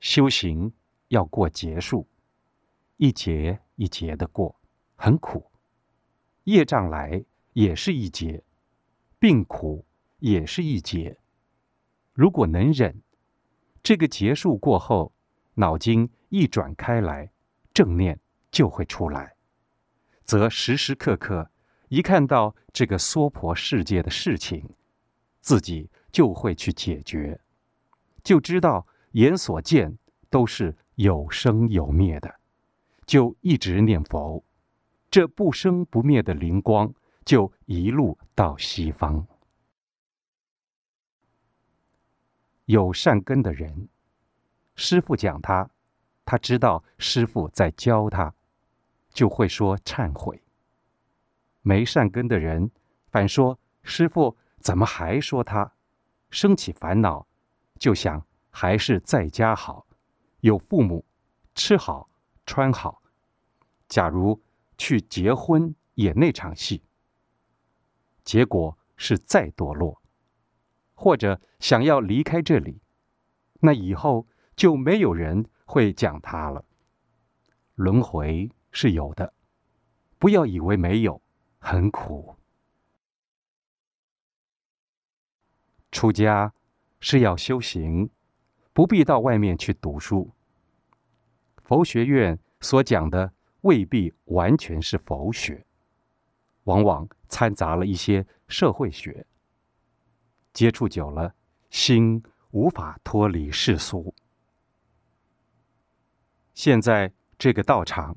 修行要过劫数，一劫一劫的过，很苦。业障来也是一劫，病苦也是一劫。如果能忍，这个结束过后，脑筋一转开来，正念就会出来，则时时刻刻一看到这个娑婆世界的事情，自己就会去解决，就知道眼所见都是有生有灭的，就一直念佛。这不生不灭的灵光，就一路到西方。有善根的人，师傅讲他，他知道师傅在教他，就会说忏悔。没善根的人，反说师傅怎么还说他，生起烦恼，就想还是在家好，有父母，吃好穿好。假如。去结婚演那场戏，结果是再堕落，或者想要离开这里，那以后就没有人会讲他了。轮回是有的，不要以为没有，很苦。出家是要修行，不必到外面去读书。佛学院所讲的。未必完全是佛学，往往掺杂了一些社会学。接触久了，心无法脱离世俗。现在这个道场，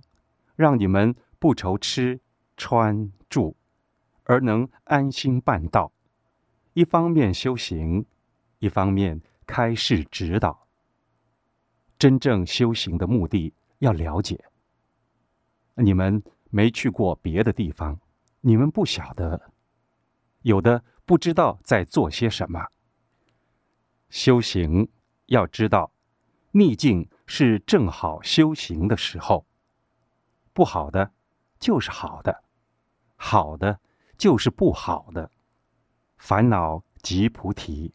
让你们不愁吃穿住，而能安心办道。一方面修行，一方面开示指导。真正修行的目的，要了解。你们没去过别的地方，你们不晓得，有的不知道在做些什么。修行要知道，逆境是正好修行的时候，不好的就是好的，好的就是不好的。烦恼即菩提，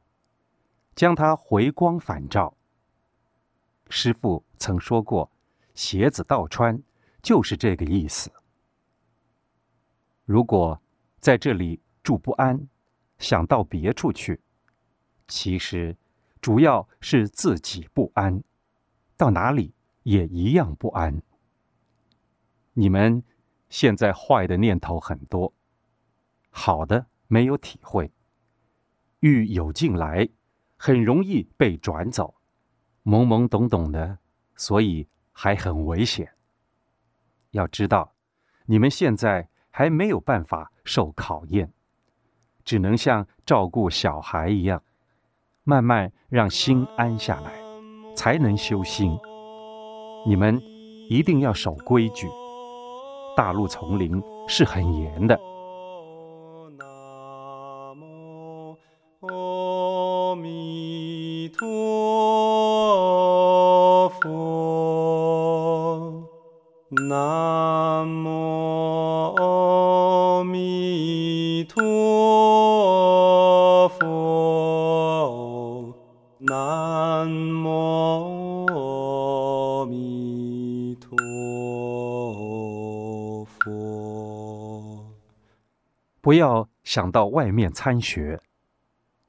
将它回光返照。师父曾说过：“鞋子倒穿。”就是这个意思。如果在这里住不安，想到别处去，其实主要是自己不安，到哪里也一样不安。你们现在坏的念头很多，好的没有体会，欲有进来，很容易被转走，懵懵懂懂的，所以还很危险。要知道，你们现在还没有办法受考验，只能像照顾小孩一样，慢慢让心安下来，才能修心。你们一定要守规矩，大陆丛林是很严的。不要想到外面参学，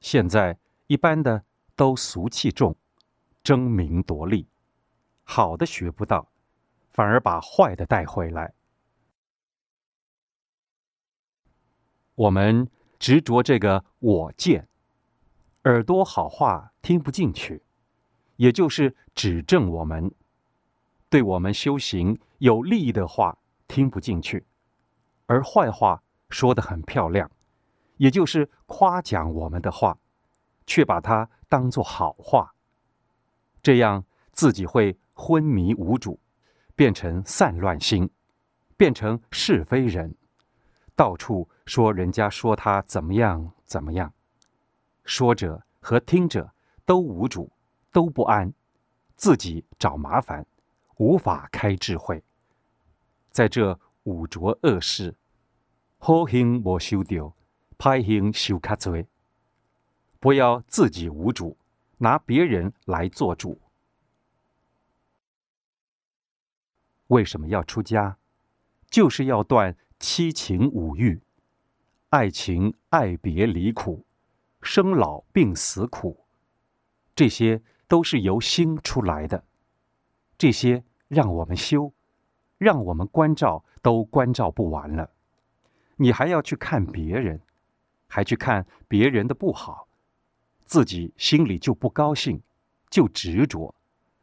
现在一般的都俗气重，争名夺利，好的学不到，反而把坏的带回来。我们执着这个我见，耳朵好话听不进去，也就是指正我们，对我们修行有利益的话听不进去，而坏话。说的很漂亮，也就是夸奖我们的话，却把它当作好话，这样自己会昏迷无主，变成散乱心，变成是非人，到处说人家说他怎么样怎么样，说者和听者都无主，都不安，自己找麻烦，无法开智慧，在这五浊恶世。好行无修掉，歹行修卡多。不要自己无主，拿别人来做主。为什么要出家？就是要断七情五欲，爱情爱别离苦，生老病死苦，这些都是由心出来的。这些让我们修，让我们关照，都关照不完了。你还要去看别人，还去看别人的不好，自己心里就不高兴，就执着，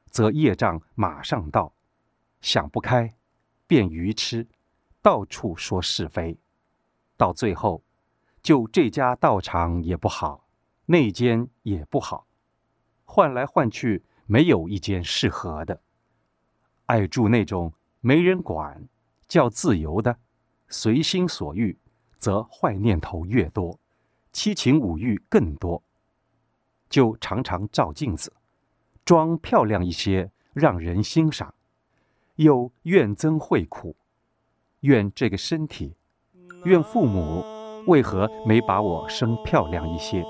则业障马上到，想不开，变愚痴。到处说是非，到最后，就这家道场也不好，那间也不好，换来换去，没有一间适合的。爱住那种没人管，叫自由的，随心所欲，则坏念头越多，七情五欲更多。就常常照镜子，装漂亮一些，让人欣赏，又怨憎会苦。怨这个身体，怨父母为何没把我生漂亮一些，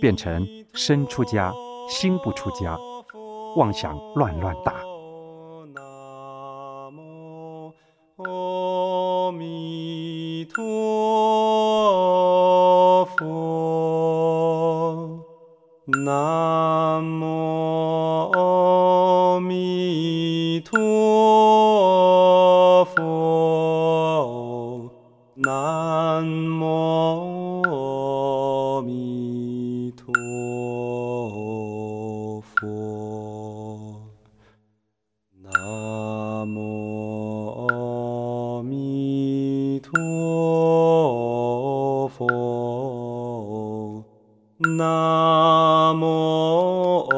变成身出家，心不出家，妄想乱乱打。阿弥陀佛。南无阿弥陀佛，南无阿弥陀佛，南无